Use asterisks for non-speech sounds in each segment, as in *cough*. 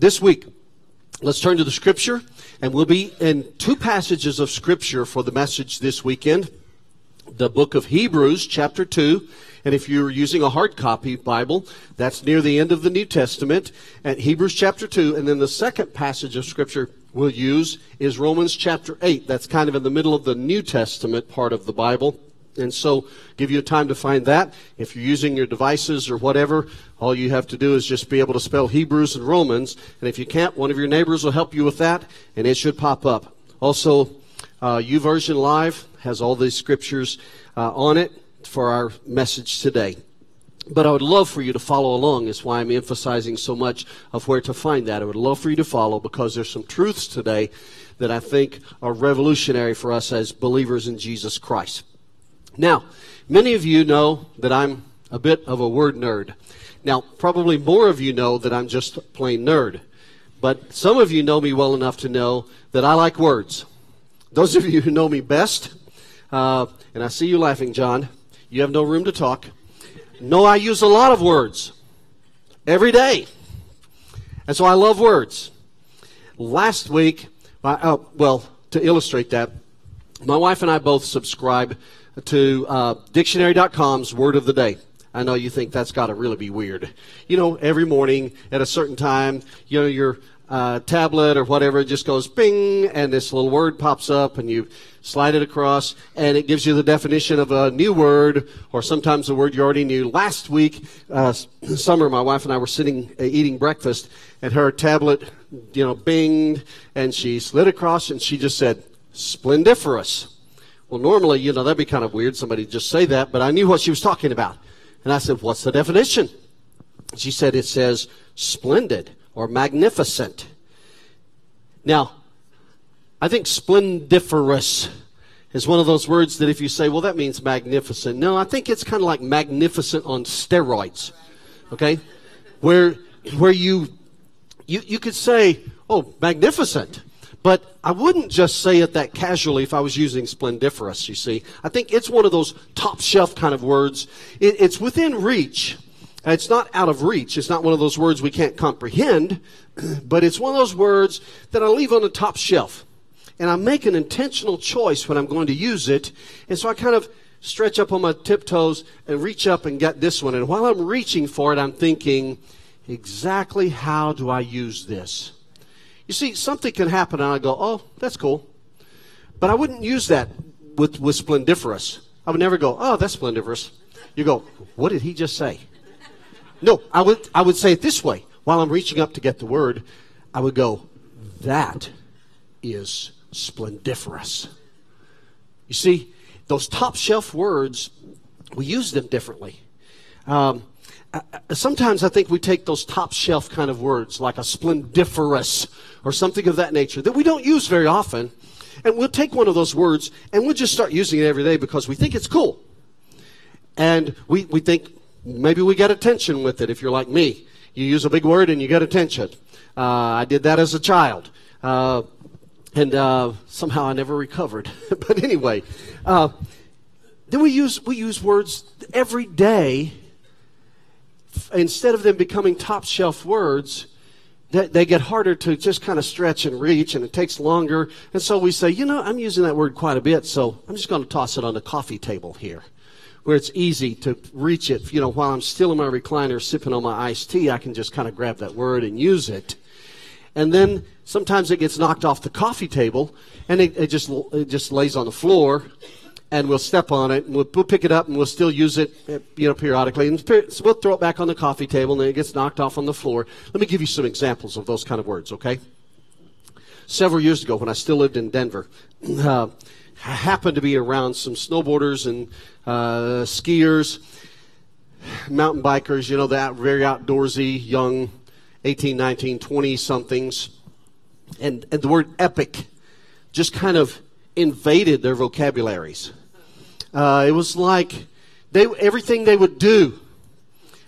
this week, let's turn to the scripture, and we'll be in two passages of scripture for the message this weekend the book of Hebrews, chapter 2. And if you're using a hard copy Bible, that's near the end of the New Testament, at Hebrews chapter 2. And then the second passage of Scripture we'll use is Romans chapter 8. That's kind of in the middle of the New Testament part of the Bible. And so, give you time to find that. If you're using your devices or whatever, all you have to do is just be able to spell Hebrews and Romans. And if you can't, one of your neighbors will help you with that, and it should pop up. Also, uh, YouVersion Live has all these scriptures uh, on it for our message today. But I would love for you to follow along. Is why I'm emphasizing so much of where to find that. I would love for you to follow because there's some truths today that I think are revolutionary for us as believers in Jesus Christ. Now, many of you know that I'm a bit of a word nerd. Now, probably more of you know that I'm just plain nerd. But some of you know me well enough to know that I like words. Those of you who know me best, uh, and I see you laughing, John, you have no room to talk. No, I use a lot of words every day. And so I love words. Last week, uh, well, to illustrate that, my wife and I both subscribe to uh, dictionary.com's word of the day. I know you think that's got to really be weird. You know, every morning at a certain time, you know, your uh, tablet or whatever, just goes bing, and this little word pops up, and you slide it across, and it gives you the definition of a new word, or sometimes a word you already knew. Last week, uh, summer, my wife and I were sitting uh, eating breakfast, and her tablet, you know, binged, and she slid across, and she just said, splendiferous. Well, normally, you know, that'd be kind of weird, somebody just say that, but I knew what she was talking about. And I said, What's the definition? She said, It says splendid or magnificent. Now, I think splendiferous is one of those words that if you say, well, that means magnificent. No, I think it's kind of like magnificent on steroids. Okay? Where, where you, you, you could say, oh, magnificent. But I wouldn't just say it that casually if I was using splendiferous, you see. I think it's one of those top shelf kind of words. It, it's within reach. It's not out of reach. It's not one of those words we can't comprehend, *clears throat* but it's one of those words that I leave on the top shelf. And I make an intentional choice when I'm going to use it. And so I kind of stretch up on my tiptoes and reach up and get this one. And while I'm reaching for it, I'm thinking, exactly how do I use this? You see, something can happen and I go, oh, that's cool. But I wouldn't use that with, with splendiferous. I would never go, oh, that's splendiferous. You go, what did he just say? No, I would, I would say it this way. While I'm reaching up to get the word, I would go, that is splendiferous. You see, those top shelf words, we use them differently. Um, sometimes I think we take those top shelf kind of words, like a splendiferous or something of that nature, that we don't use very often, and we'll take one of those words and we'll just start using it every day because we think it's cool. And we, we think maybe we get attention with it if you're like me. You use a big word and you get attention. Uh, I did that as a child. Uh, and uh, somehow I never recovered. *laughs* but anyway, uh, then we use, we use words every day instead of them becoming top shelf words, they, get harder to just kind of stretch and reach, and it takes longer. And so we say, you know, I'm using that word quite a bit, so I'm just going to toss it on the coffee table here, where it's easy to reach it. You know, while I'm still in my recliner sipping on my iced tea, I can just kind of grab that word and use it. And then sometimes it gets knocked off the coffee table, and it, it just it just lays on the floor, and we'll step on it, and we'll, we'll, pick it up, and we'll still use it, you know, periodically, and so we'll throw it back on the coffee table, and then it gets knocked off on the floor. Let me give you some examples of those kind of words, okay? Several years ago, when I still lived in Denver, *clears throat* uh, I happened to be around some snowboarders and uh, skiers, mountain bikers, you know, that very outdoorsy, young, 18, 19, 20 somethings, and, and the word epic just kind of invaded their vocabularies. Uh, it was like they everything they would do.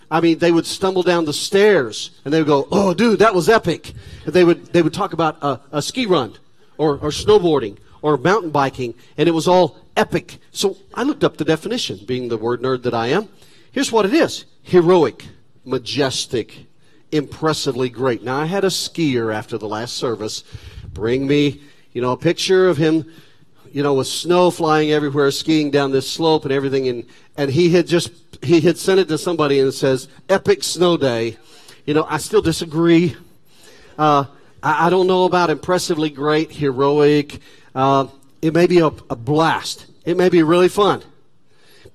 I mean, they would stumble down the stairs and they would go, "Oh, dude, that was epic." And they would they would talk about a, a ski run, or, or snowboarding, or mountain biking, and it was all epic. So I looked up the definition, being the word nerd that I am. Here's what it is: heroic, majestic, impressively great. Now, I had a skier after the last service bring me, you know, a picture of him, you know, with snow flying everywhere, skiing down this slope and everything. And, and he had just, he had sent it to somebody and says, epic snow day. You know, I still disagree. Uh, I, I, don't know about impressively great, heroic. Uh, it may be a, a blast. It may be really fun.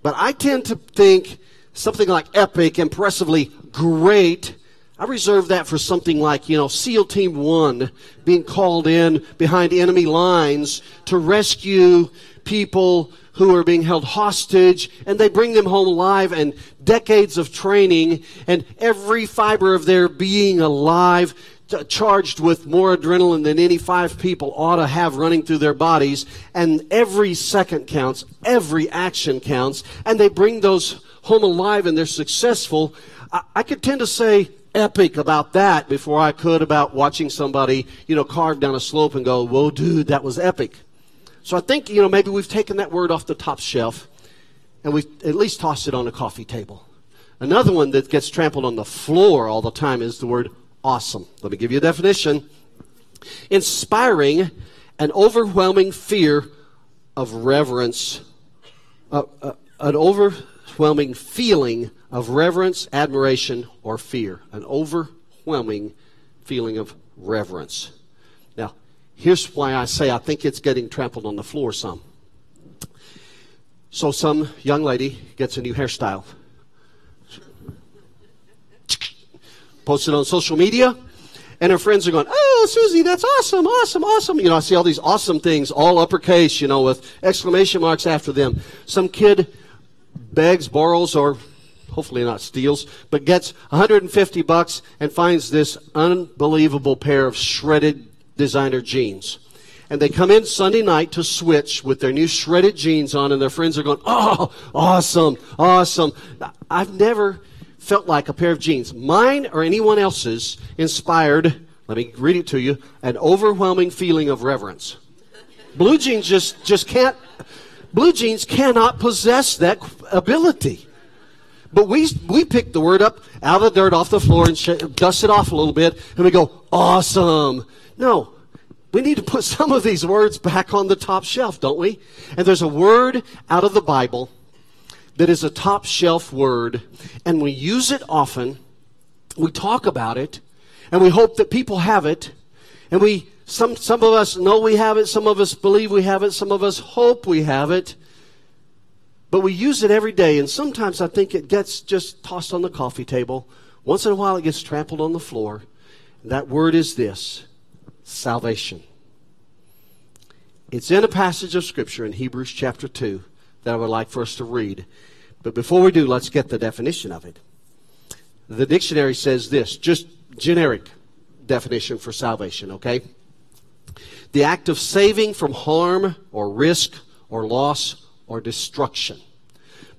But I tend to think something like epic, impressively great, I reserve that for something like, you know, SEAL Team 1 being called in behind enemy lines to rescue people who are being held hostage and they bring them home alive and decades of training and every fiber of their being alive charged with more adrenaline than any five people ought to have running through their bodies and every second counts every action counts and they bring those home alive and they're successful. I, I could tend to say epic about that before I could about watching somebody, you know, carve down a slope and go, whoa, dude, that was epic. So I think, you know, maybe we've taken that word off the top shelf and we've at least tossed it on a coffee table. Another one that gets trampled on the floor all the time is the word awesome. Let me give you a definition. Inspiring an overwhelming fear of reverence, uh, uh, an overwhelming feeling of reverence, admiration, or fear. An overwhelming feeling of reverence. Now, here's why I say I think it's getting trampled on the floor some. So, some young lady gets a new hairstyle, posts it on social media, and her friends are going, Oh, Susie, that's awesome, awesome, awesome. You know, I see all these awesome things, all uppercase, you know, with exclamation marks after them. Some kid begs, borrows, or hopefully not steals, but gets 150 bucks and finds this unbelievable pair of shredded designer jeans. And they come in Sunday night to switch with their new shredded jeans on, and their friends are going, Oh, awesome, awesome. I've never felt like a pair of jeans, mine or anyone else's, inspired, let me read it to you, an overwhelming feeling of reverence. Blue jeans just, just can't, blue jeans cannot possess that ability. But we, we pick the word up out of the dirt off the floor and sh- dust it off a little bit, and we go, awesome. No, we need to put *laughs* some of these words back on the top shelf, don't we? And there's a word out of the Bible that is a top shelf word, and we use it often. We talk about it, and we hope that people have it, and we some some of us know we have it, some of us believe we have it, some of us hope we have it. But we use it every day, and sometimes I think it gets just tossed on the coffee table. Once in a while, it gets trampled on the floor. That word is this salvation. It's in a passage of Scripture in Hebrews chapter 2 that I would like for us to read. But before we do, let's get the definition of it. The dictionary says this, just generic definition for salvation, okay? The act of saving from harm or risk or loss or destruction.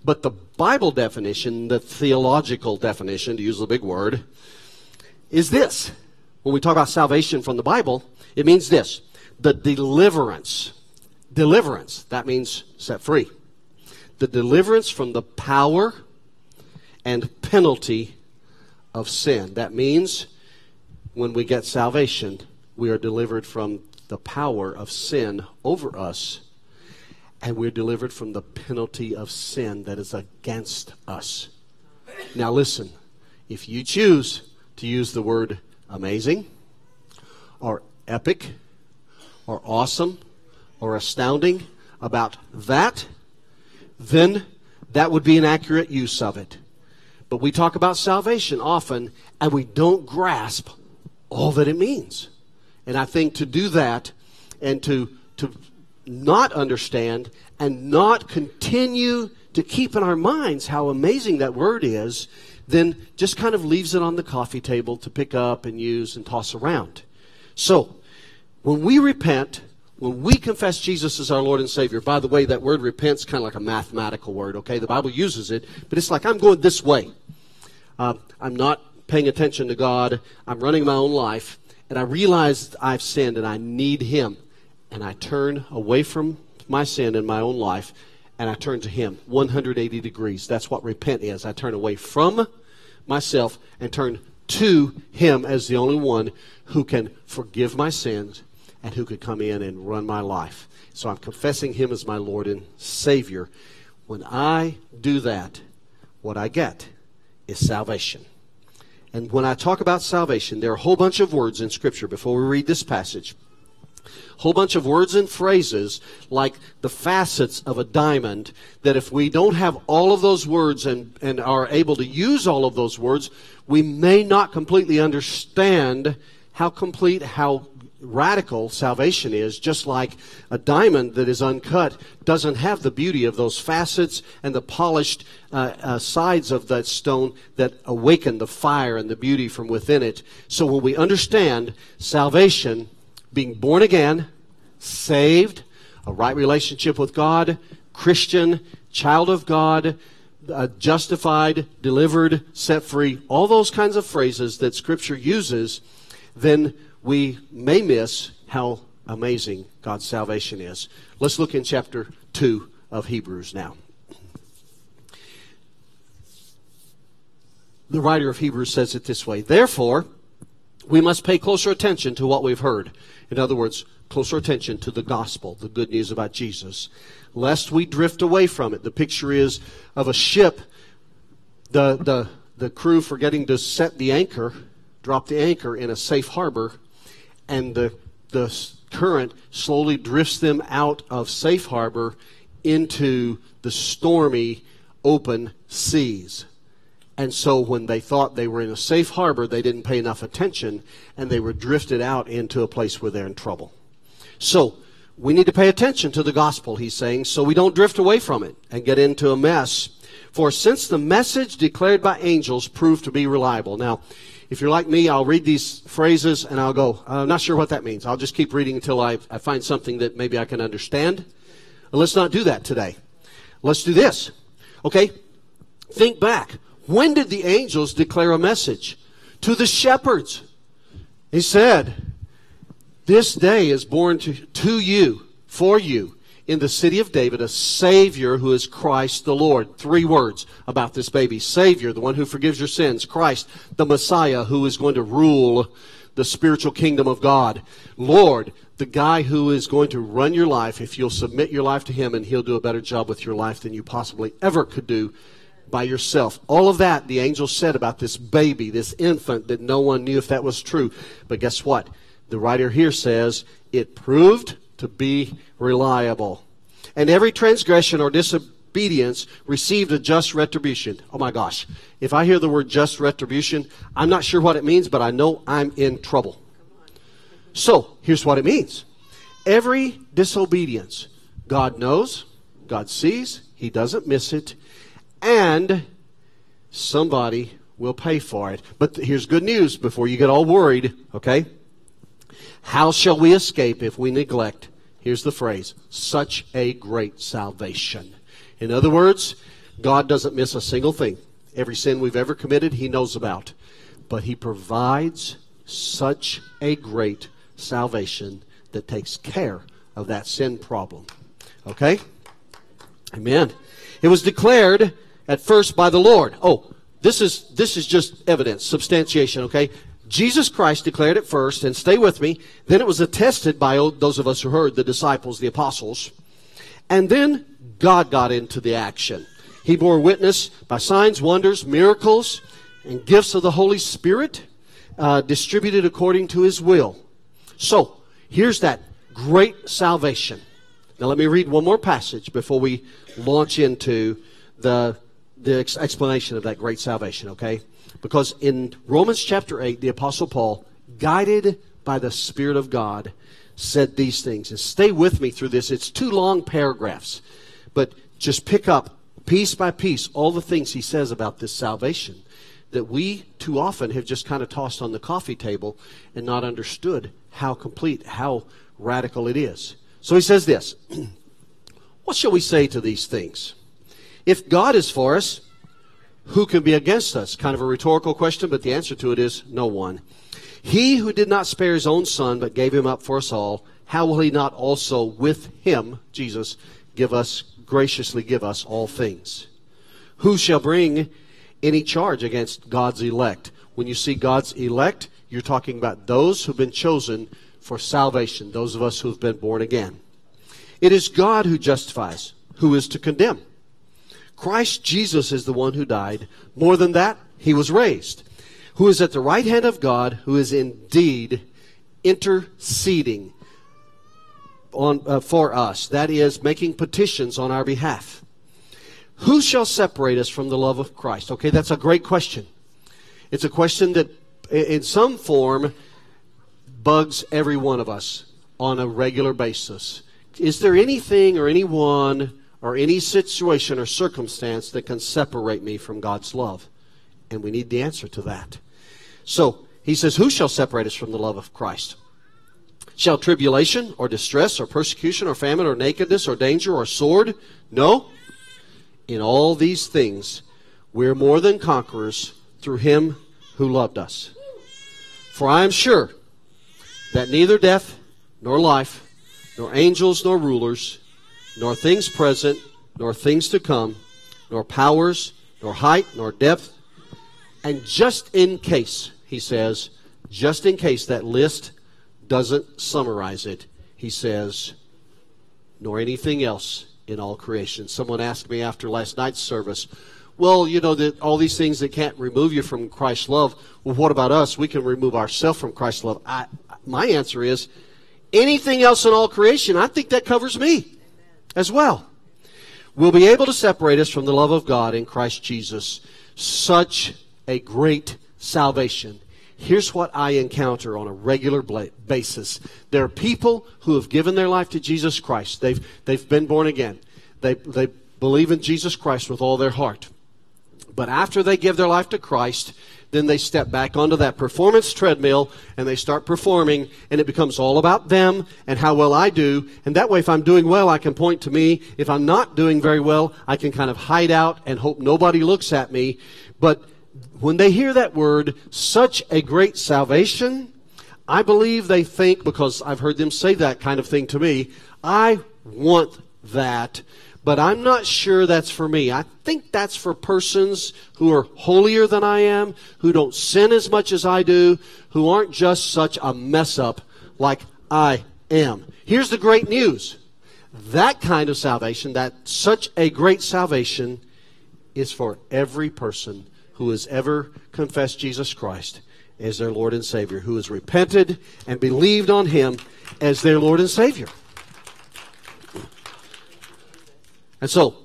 But the Bible definition, the theological definition, to use the big word, is this. When we talk about salvation from the Bible, it means this the deliverance. Deliverance, that means set free. The deliverance from the power and penalty of sin. That means when we get salvation, we are delivered from the power of sin over us and we're delivered from the penalty of sin that is against us. Now, listen, if you choose to use the word amazing or epic or awesome or astounding about that, then that would be an accurate use of it. But we talk about salvation often and we don't grasp all that it means. And I think to do that and to, to not understand and not continue to keep in our minds how amazing that word is, then just kind of leaves it on the coffee table to pick up and use and toss around. So, when we repent, when we confess Jesus as our Lord and Savior, by the way, that word repent is kind of like a mathematical word, okay? The Bible uses it, but it's like I'm going this way. Uh, I'm not paying attention to God. I'm running my own life, and I realize I've sinned and I need Him and I turn away from my sin in my own life and I turn to Him 180 degrees. That's what repent is. I turn away from myself and turn to Him as the only one who can forgive my sins and who could come in and run my life. So I'm confessing Him as my Lord and Savior. When I do that, what I get is salvation. And when I talk about salvation, there are a whole bunch of words in Scripture before we read this passage. A whole bunch of words and phrases like the facets of a diamond that if we don't have all of those words and, and are able to use all of those words, we may not completely understand how complete, how radical salvation is, just like a diamond that is uncut doesn't have the beauty of those facets and the polished uh, uh, sides of that stone that awaken the fire and the beauty from within it. So when we understand salvation, being born again, saved, a right relationship with God, Christian, child of God, uh, justified, delivered, set free, all those kinds of phrases that Scripture uses, then we may miss how amazing God's salvation is. Let's look in chapter 2 of Hebrews now. The writer of Hebrews says it this way Therefore, we must pay closer attention to what we've heard. In other words, closer attention to the gospel, the good news about Jesus, lest we drift away from it. The picture is of a ship, the, the, the crew forgetting to set the anchor, drop the anchor in a safe harbor, and the, the current slowly drifts them out of safe harbor into the stormy open seas. And so when they thought they were in a safe harbor, they didn't pay enough attention and they were drifted out into a place where they're in trouble. So we need to pay attention to the gospel, he's saying, so we don't drift away from it and get into a mess. For since the message declared by angels proved to be reliable. Now, if you're like me, I'll read these phrases and I'll go, I'm not sure what that means. I'll just keep reading until I, I find something that maybe I can understand. But let's not do that today. Let's do this. Okay? Think back. When did the angels declare a message? To the shepherds. He said, This day is born to, to you, for you, in the city of David a Savior who is Christ the Lord. Three words about this baby Savior, the one who forgives your sins. Christ, the Messiah who is going to rule the spiritual kingdom of God. Lord, the guy who is going to run your life if you'll submit your life to Him and He'll do a better job with your life than you possibly ever could do by yourself. All of that the angel said about this baby, this infant, that no one knew if that was true. But guess what? The writer here says it proved to be reliable. And every transgression or disobedience received a just retribution. Oh my gosh. If I hear the word just retribution, I'm not sure what it means, but I know I'm in trouble. So, here's what it means every disobedience, God knows, God sees, He doesn't miss it, and somebody will pay for it. But here's good news before you get all worried, okay? How shall we escape if we neglect? Here's the phrase such a great salvation. In other words, God doesn't miss a single thing. Every sin we've ever committed, He knows about. But He provides such a great salvation that takes care of that sin problem. Okay? Amen. It was declared at first by the Lord. Oh, this is this is just evidence, substantiation, okay? Jesus Christ declared it first, and stay with me. Then it was attested by those of us who heard, the disciples, the apostles. And then God got into the action. He bore witness by signs, wonders, miracles, and gifts of the Holy Spirit uh, distributed according to his will. So, here's that great salvation. Now, let me read one more passage before we launch into the, the ex- explanation of that great salvation, okay? Because in Romans chapter 8, the Apostle Paul, guided by the Spirit of God, said these things. And stay with me through this. It's two long paragraphs, but just pick up piece by piece all the things he says about this salvation that we too often have just kind of tossed on the coffee table and not understood how complete, how radical it is. So he says this *clears throat* What shall we say to these things? If God is for us, who can be against us? Kind of a rhetorical question, but the answer to it is no one. He who did not spare his own son, but gave him up for us all, how will he not also with him, Jesus, give us, graciously give us all things? Who shall bring any charge against God's elect? When you see God's elect, you're talking about those who've been chosen for salvation, those of us who've been born again. It is God who justifies, who is to condemn. Christ Jesus is the one who died. More than that, he was raised, who is at the right hand of God, who is indeed interceding on, uh, for us. That is, making petitions on our behalf. Who shall separate us from the love of Christ? Okay, that's a great question. It's a question that, in some form, bugs every one of us on a regular basis. Is there anything or anyone or any situation or circumstance that can separate me from God's love? And we need the answer to that. So, he says, Who shall separate us from the love of Christ? Shall tribulation or distress or persecution or famine or nakedness or danger or sword? No. In all these things, we're more than conquerors through him who loved us. For I am sure that neither death nor life, nor angels nor rulers, nor things present, nor things to come, nor powers, nor height, nor depth. And just in case, he says, just in case that list doesn't summarize it, he says, nor anything else in all creation. Someone asked me after last night's service, well, you know, that all these things that can't remove you from Christ's love. Well, what about us? We can remove ourselves from Christ's love. I, my answer is anything else in all creation, I think that covers me as well. Will be able to separate us from the love of God in Christ Jesus. Such a great salvation. Here's what I encounter on a regular basis. There are people who have given their life to Jesus Christ. They've, they've been born again. They, they believe in Jesus Christ with all their heart. But after they give their life to Christ, then they step back onto that performance treadmill and they start performing, and it becomes all about them and how well I do. And that way, if I'm doing well, I can point to me. If I'm not doing very well, I can kind of hide out and hope nobody looks at me. But when they hear that word, such a great salvation, I believe they think, because I've heard them say that kind of thing to me, I want that but I'm not sure that's for me. I think that's for persons who are holier than I am, who don't sin as much as I do, who aren't just such a mess up like I am. Here's the great news. That kind of salvation, that such a great salvation, is for every person who has ever confessed Jesus Christ as their Lord and Savior, who has repented and believed on Him as their Lord and Savior. And so,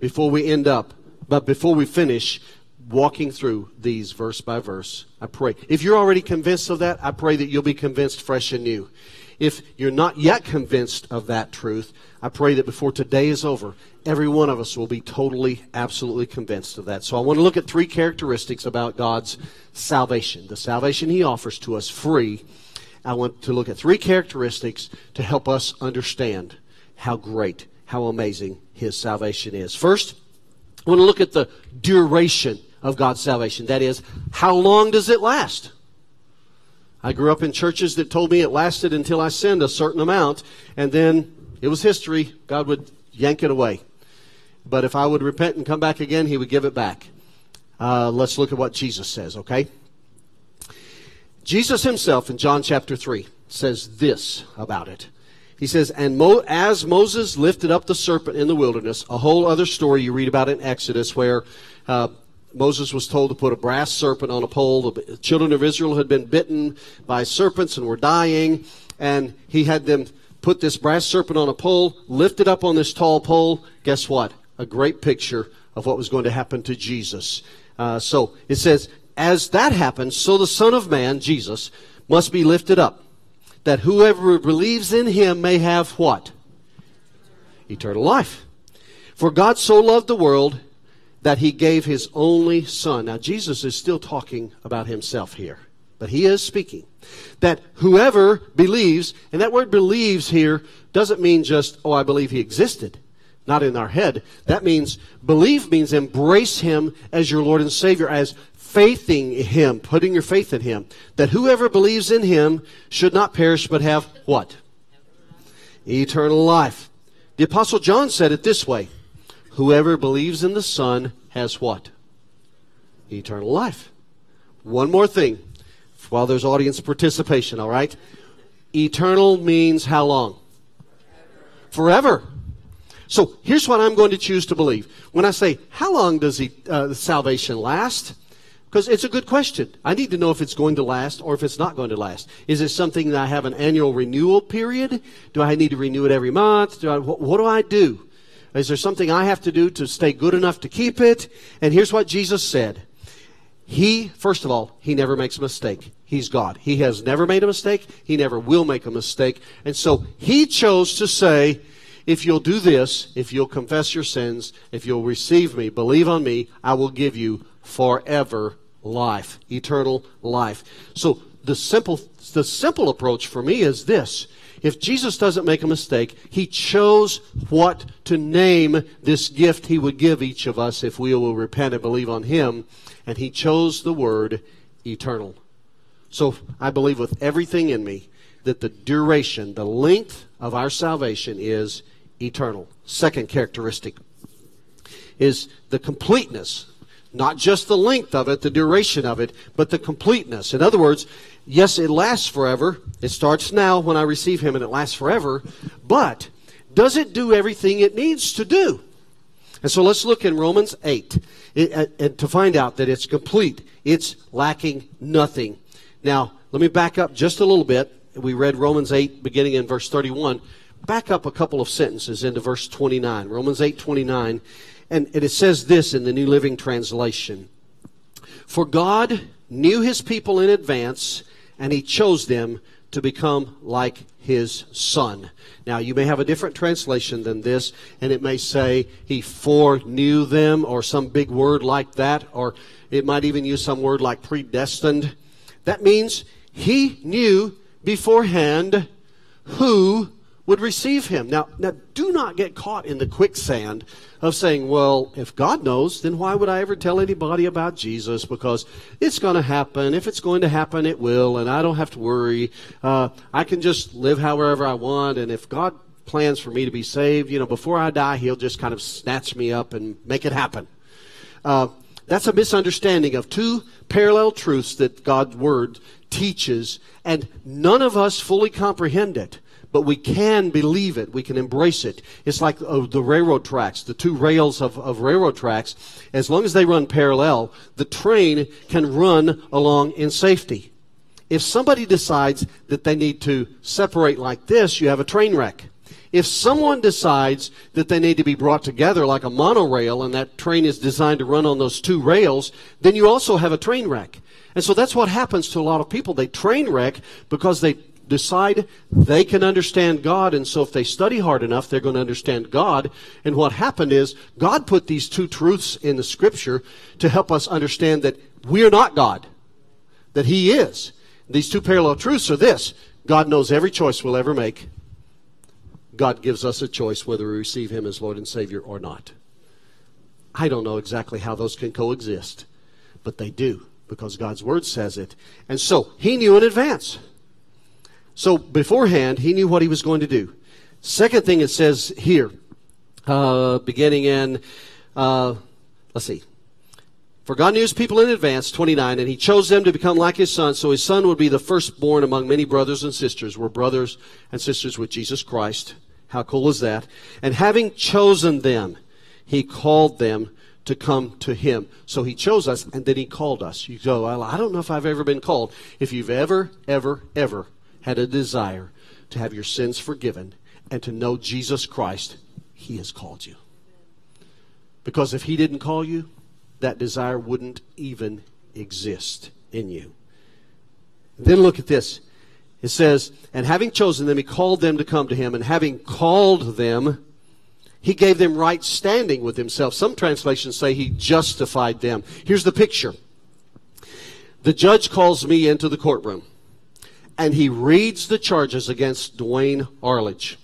before we end up, but before we finish walking through these verse by verse, I pray. If you're already convinced of that, I pray that you'll be convinced fresh and new. If you're not yet convinced of that truth, I pray that before today is over, every one of us will be totally, absolutely convinced of that. So I want to look at three characteristics about God's salvation, the salvation He offers to us free. I want to look at three characteristics to help us understand how great, how amazing his salvation is. First, I want to look at the duration of God's salvation. That is, how long does it last? I grew up in churches that told me it lasted until I sinned a certain amount, and then it was history. God would yank it away. But if I would repent and come back again, He would give it back. Uh, let's look at what Jesus says, okay? Jesus Himself in John chapter 3 says this about it. He says, And Mo- as Moses lifted up the serpent in the wilderness, a whole other story you read about in Exodus where uh, Moses was told to put a brass serpent on a pole. The children of Israel had been bitten by serpents and were dying, and he had them put this brass serpent on a pole, lifted up on this tall pole. Guess what? A great picture of what was going to happen to Jesus. Uh, so it says, As that happens, so the Son of Man, Jesus, must be lifted up that whoever believes in him may have what? Eternal life. For God so loved the world that he gave his only son. Now, Jesus is still talking about himself here, but he is speaking. That whoever believes, and that word believes here doesn't mean just, oh, I believe he existed. Not in our head. That means, believe means embrace him as your Lord and Savior, as faithing him, putting your faith in him, that whoever believes in him should not perish but have what? Eternal life. The apostle John said it this way. Whoever believes in the Son has what? Eternal life. one more thing while there's audience participation, all right? Eternal means how long? Forever. So here's what I'm going to choose to believe. When I say, how long does he, uh, salvation last? Because it's a good question. I need to know if it's going to last or if it's not going to last. Is it something that I have an annual renewal period? Do I need to renew it every month? Do I, what, what do I do? Is there something I have to do to stay good enough to keep it? And here's what Jesus said. He, first of all, he never makes a mistake. He's God. He has never made a mistake. He never will make a mistake. And so he chose to say, if you'll do this, if you'll confess your sins, if you'll receive me, believe on me, I will give you forever life, eternal life. So the simple the simple approach for me is this. If Jesus doesn't make a mistake, he chose what to name this gift he would give each of us if we will repent and believe on him, and he chose the word eternal. So I believe with everything in me that the duration, the length of our salvation is eternal. Second characteristic is the completeness not just the length of it, the duration of it, but the completeness. In other words, yes, it lasts forever. It starts now when I receive Him and it lasts forever. But does it do everything it needs to do? And so let's look in Romans 8 it, uh, to find out that it's complete. It's lacking nothing. Now, let me back up just a little bit. We read Romans 8 beginning in verse 31. Back up a couple of sentences into verse 29. Romans 8 29. And, it says this in the New Living Translation For God knew his people in advance, and he chose them to become like his son. Now, you may have a different translation than this, and it may say he foreknew them, or some big word like that, or it might even use some word like predestined. That means he knew beforehand who would receive him. Now, now, do not get caught in the quicksand of saying, well, if God knows, then why would I ever tell anybody about Jesus? Because it's going to happen. If it's going to happen, it will, and I don't have to worry. Uh, I can just live however I want, and if God plans for me to be saved, you know, before I die, He'll just kind of snatch me up and make it happen. Uh, that's a misunderstanding of two parallel truths that God's Word teaches, and none of us fully comprehend it but we can believe it. We can embrace it. It's like uh, the railroad tracks, the two rails of, of railroad tracks. As long as they run parallel, the train can run along in safety. If somebody decides that they need to separate like this, you have a train wreck. If someone decides that they need to be brought together like a monorail and that train is designed to run on those two rails, then you also have a train wreck. And so that's what happens to a lot of people. They train wreck because they decide they can understand God, and so if they study hard enough, they're going to understand God. And what happened is God put these two truths in the scripture to help us understand that we're not God, that He is. These two parallel truths are this God knows every choice we'll ever make. God gives us a choice whether we receive Him as Lord and Savior or not. I don't know exactly how those can coexist, but they do because God's Word says it. And so He knew in advance. So beforehand, he knew what he was going to do. Second thing it says here, uh, beginning in, uh, let's see. For God knew his people in advance, 29, and he chose them to become like his son, so his son would be the firstborn among many brothers and sisters. We're brothers and sisters with Jesus Christ. How cool is that? And having chosen them, he called them to come to him. So he chose us, and then he called us. You go, I don't know if I've ever been called. If you've ever, ever, ever had a desire to have your sins forgiven and to know Jesus Christ, He has called you. Because if He didn't call you, that desire wouldn't even exist in you. Then look at this. It says, And having chosen them, He called them to come to Him, and having called them, He gave them right standing with Himself. Some translations say He justified them. Here's the picture. The judge calls me into the courtroom and he reads the charges against Dwayne Arledge.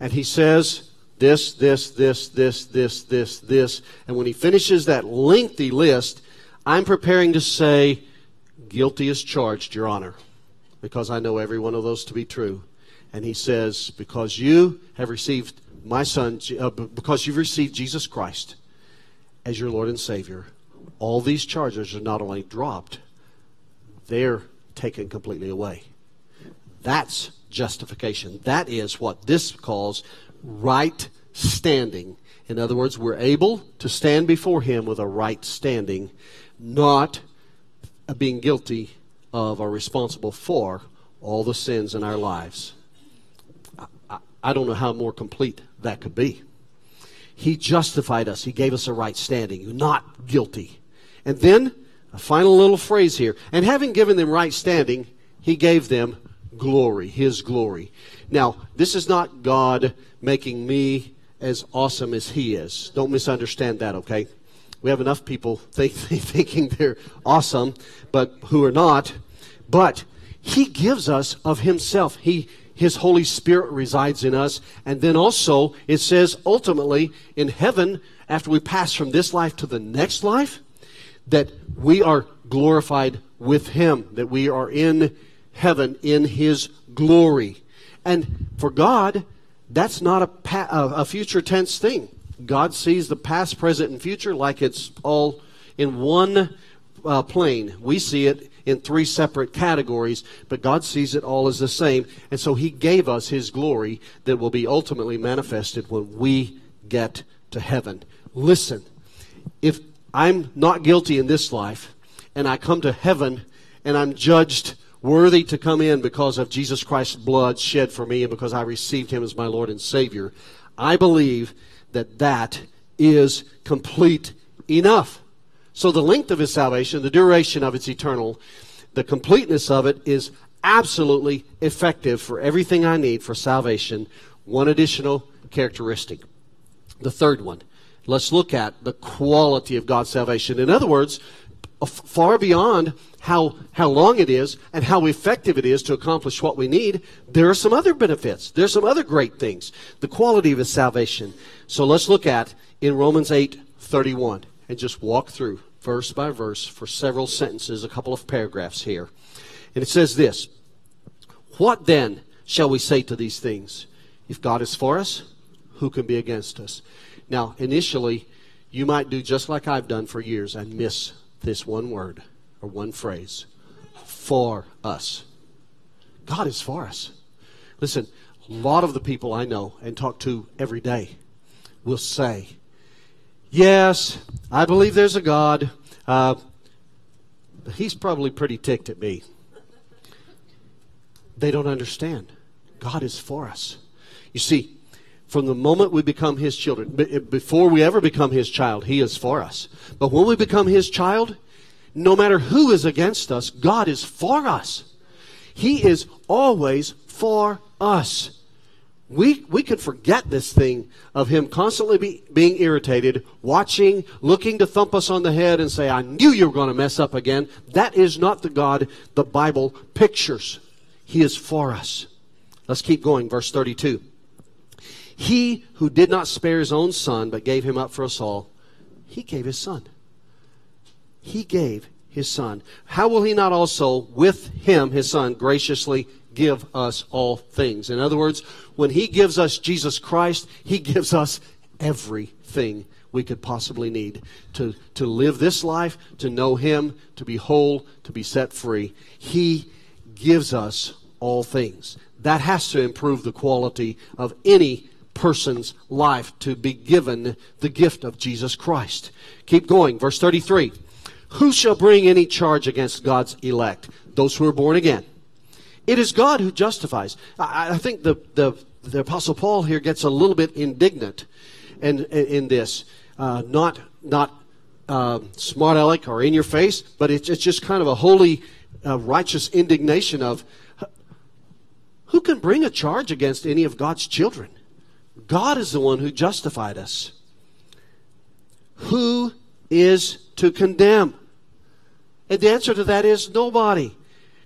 And he says, this, this, this, this, this, this, this. And when he finishes that lengthy list, I'm preparing to say, guilty as charged, Your Honor, because I know every one of those to be true. And he says, because you have received my son, uh, because you've received Jesus Christ as your Lord and Savior, all these charges are not only dropped, they're taken completely away. That's justification. That is what this calls right standing. In other words, we're able to stand before Him with a right standing, not being guilty of or responsible for all the sins in our lives. I, I, I don't know how more complete that could be. He justified us. He gave us a right standing, not guilty. And then a final little phrase here. And having given them right standing, he gave them glory, his glory. Now, this is not God making me as awesome as he is. Don't misunderstand that, okay? We have enough people *laughs* think, thinking they're awesome, but who are not. But he gives us of himself. He his Holy Spirit resides in us. And then also, it says ultimately in heaven, after we pass from this life to the next life, that we are glorified with Him, that we are in heaven in His glory. And for God, that's not a, pa- a future tense thing. God sees the past, present, and future like it's all in one uh, plane. We see it in three separate categories, but God sees it all as the same. And so He gave us His glory that will be ultimately manifested when we get to heaven. Listen, if I'm not guilty in this life and I come to heaven and I'm judged worthy to come in because of Jesus Christ's blood shed for me and because I received Him as my Lord and Savior, I believe that that is complete enough. So the length of his salvation, the duration of its eternal, the completeness of it is absolutely effective for everything I need for salvation. One additional characteristic. The third one. Let's look at the quality of God's salvation. In other words, far beyond how, how long it is and how effective it is to accomplish what we need, there are some other benefits. There's some other great things. The quality of his salvation. So let's look at in Romans 8 31 and just walk through verse by verse for several sentences, a couple of paragraphs here. And it says this What then shall we say to these things? If God is for us, who can be against us? Now, initially, you might do just like I've done for years and miss this one word or one phrase for us. God is for us. Listen, a lot of the people I know and talk to every day will say, Yes, I believe there's a God. Uh, he's probably pretty ticked at me. They don't understand. God is for us. You see, from the moment we become His children, before we ever become His child, He is for us. But when we become His child, no matter who is against us, God is for us. He is always for us we, we could forget this thing of him constantly be, being irritated, watching, looking to thump us on the head and say, I knew you were going to mess up again. That is not the God the Bible pictures. He is for us. Let's keep going. Verse 32. He who did not spare his own son, but gave him up for us all, he gave his son. He gave his son. How will he not also, with him, his son, graciously give us all things. In other words, when He gives us Jesus Christ, He gives us everything we could possibly need to, to live this life, to know Him, to be whole, to be set free. He gives us all things. That has to improve the quality of any person's life to be given the gift of Jesus Christ. Keep going. Verse 33. Who shall bring any charge against God's elect? Those who are born again. It is God who justifies. I, I think the, the, the, Apostle Paul here gets a little bit indignant in, in, in this. Uh, not not uh, smart aleck or in your face, but it's, it's just kind of a holy, uh, righteous indignation of who can bring a charge against any of God's children? God is the one who justified us. Who is to condemn? And the answer to that is nobody.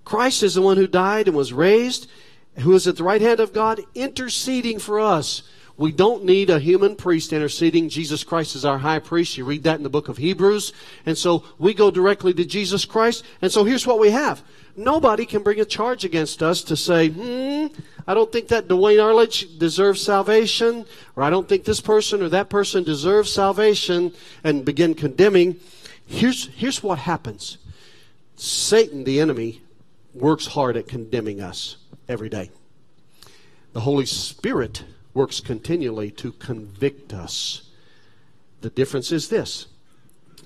Christ is the one who died and was raised, who is at the right hand of God, interceding for us. We don't need a human priest interceding. Jesus Christ is our high priest. You read that in the book of Hebrews. And so we go directly to Jesus Christ. And so here's what we have. Nobody can bring a charge against us to say, hmm, I don't think that Dwayne Arledge deserves salvation, or I don't think this person or that person deserves salvation, and begin condemning. Here's, here's what happens Satan, the enemy, works hard at condemning us every day. The Holy Spirit works continually to convict us. The difference is this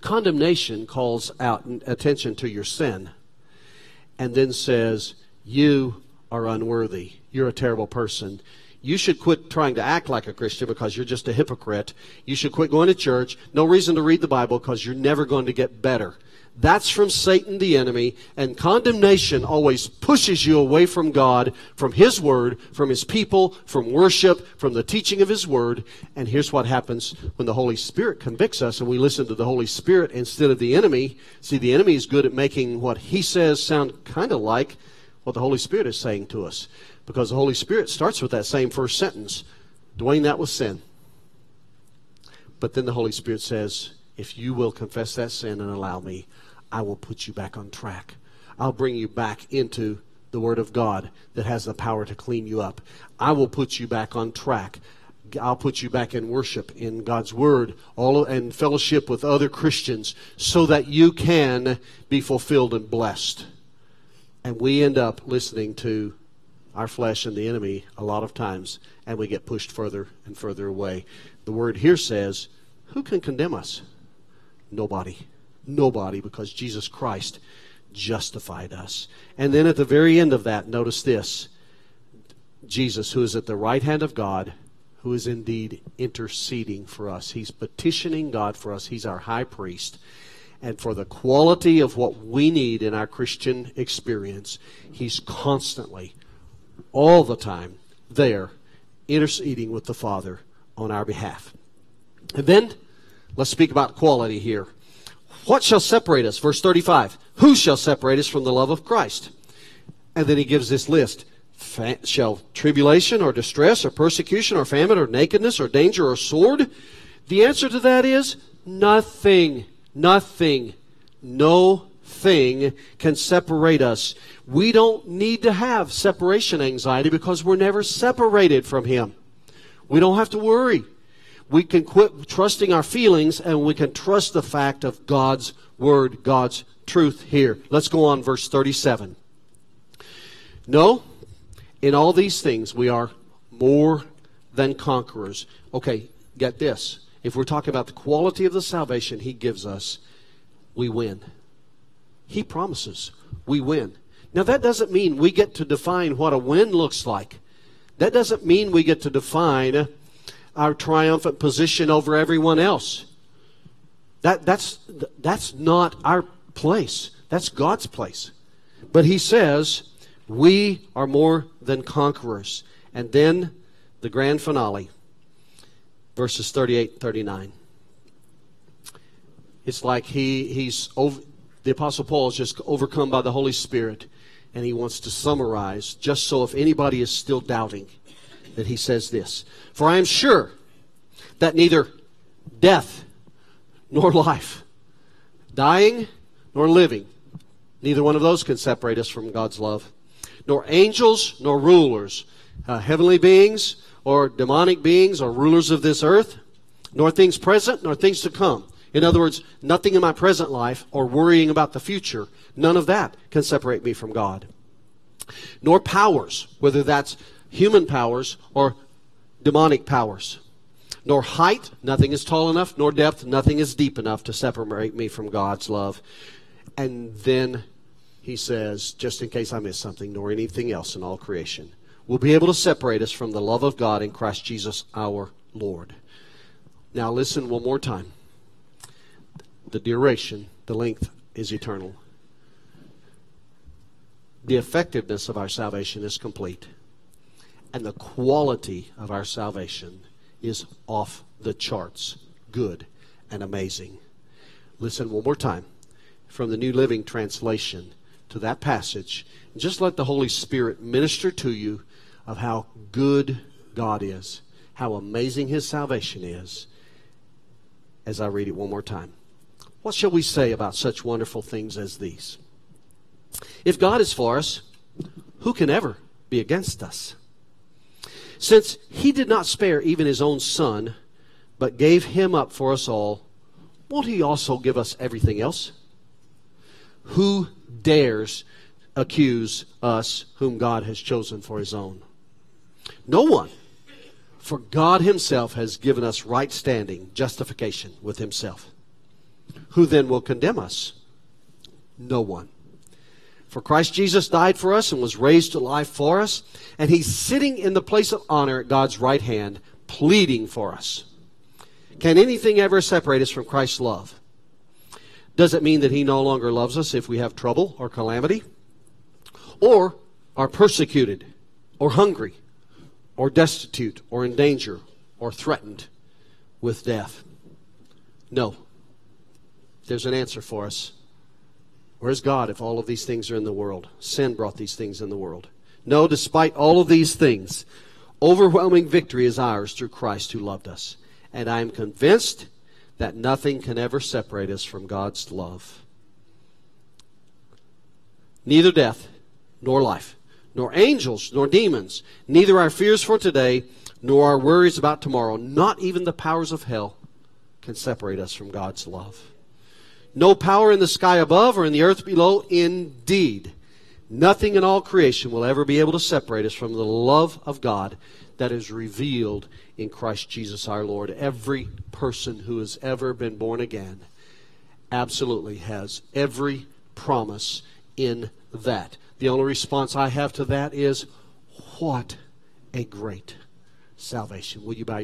condemnation calls out attention to your sin and then says, You are unworthy. You're a terrible person. You should quit trying to act like a Christian because you're just a hypocrite. You should quit going to church. No reason to read the Bible because you're never going to get better. That's from Satan, the enemy, and condemnation always pushes you away from God, from His Word, from His people, from worship, from the teaching of His Word. And here's what happens when the Holy Spirit convicts us and we listen to the Holy Spirit instead of the enemy. See, the enemy is good at making what he says sound kind of like what the Holy Spirit is saying to us. Because the Holy Spirit starts with that same first sentence Dwayne, that was sin. But then the Holy Spirit says, if you will confess that sin and allow me, I will put you back on track. I'll bring you back into the Word of God that has the power to clean you up. I will put you back on track. I'll put you back in worship in God's Word, all and fellowship with other Christians, so that you can be fulfilled and blessed. And we end up listening to our flesh and the enemy a lot of times, and we get pushed further and further away. The Word here says, "Who can condemn us?" Nobody. Nobody, because Jesus Christ justified us. And then at the very end of that, notice this Jesus, who is at the right hand of God, who is indeed interceding for us. He's petitioning God for us. He's our high priest. And for the quality of what we need in our Christian experience, He's constantly, all the time, there, interceding with the Father on our behalf. And then, let's speak about quality here. What shall separate us? Verse 35. Who shall separate us from the love of Christ? And then he gives this list. Shall tribulation or distress or persecution or famine or nakedness or danger or sword? The answer to that is nothing. Nothing. No thing can separate us. We don't need to have separation anxiety because we're never separated from Him. We don't have to worry. We can quit trusting our feelings and we can trust the fact of God's word, God's truth here. Let's go on, verse 37. No, in all these things we are more than conquerors. Okay, get this. If we're talking about the quality of the salvation He gives us, we win. He promises we win. Now, that doesn't mean we get to define what a win looks like. That doesn't mean we get to define our triumphant position over everyone else. That, that's, that's not our place. That's God's place. But he says, we are more than conquerors. And then the grand finale, verses 38 39. It's like he, he's over, the Apostle Paul is just overcome by the Holy Spirit, and he wants to summarize, just so if anybody is still doubting, that he says this For I am sure that neither death nor life, dying nor living, neither one of those can separate us from God's love, nor angels nor rulers, uh, heavenly beings or demonic beings or rulers of this earth, nor things present nor things to come. In other words, nothing in my present life or worrying about the future, none of that can separate me from God. Nor powers, whether that's human powers or demonic powers. Nor height, nothing is tall enough, nor depth, nothing is deep enough to separate me from God's love. And then he says, just in case I miss something, nor anything else in all creation, will be able to separate us from the love of God in Christ Jesus our Lord. Now listen one more time. The duration, the length is eternal. The effectiveness of our salvation is complete and the quality of our salvation is off the charts. Good and amazing. Listen one more time from the New Living Translation to that passage. Just let the Holy Spirit minister to you of how good God is, how amazing His salvation is, as I read it one more time. What shall we say about such wonderful things as these? If God is for us, who can ever be against us? Since he did not spare even his own son, but gave him up for us all, won't He also give us everything else? Who dares accuse us whom God has chosen for His own? No one. For God Himself has given us right standing, justification with Himself. Who then will condemn us? No one. For Christ Jesus died for us and was raised to life for us, and He's sitting in the place of honor at God's right hand, pleading for us. Can anything ever separate us from Christ's love? Does it mean that He no longer loves us if we have trouble or calamity? Or are persecuted, or hungry, or destitute, or in danger, or threatened with death? No. There's an answer for us. Where's God if all of these things are in the world? Sin brought these things in the world. No, despite all of these things, overwhelming victory is ours through Christ who loved us. And I am convinced that nothing can ever separate us from God's love. Neither death, nor life, nor angels, nor demons, neither our fears for today, nor our worries about tomorrow, not even the powers of hell, can separate us from God's love. No power in the sky above or in the earth below, indeed. Nothing in all creation will ever be able to separate us from the love of God that is revealed in Christ Jesus our Lord. Every person who has ever been born again absolutely has every promise in that. The only response I have to that is, what a great salvation. Will you bow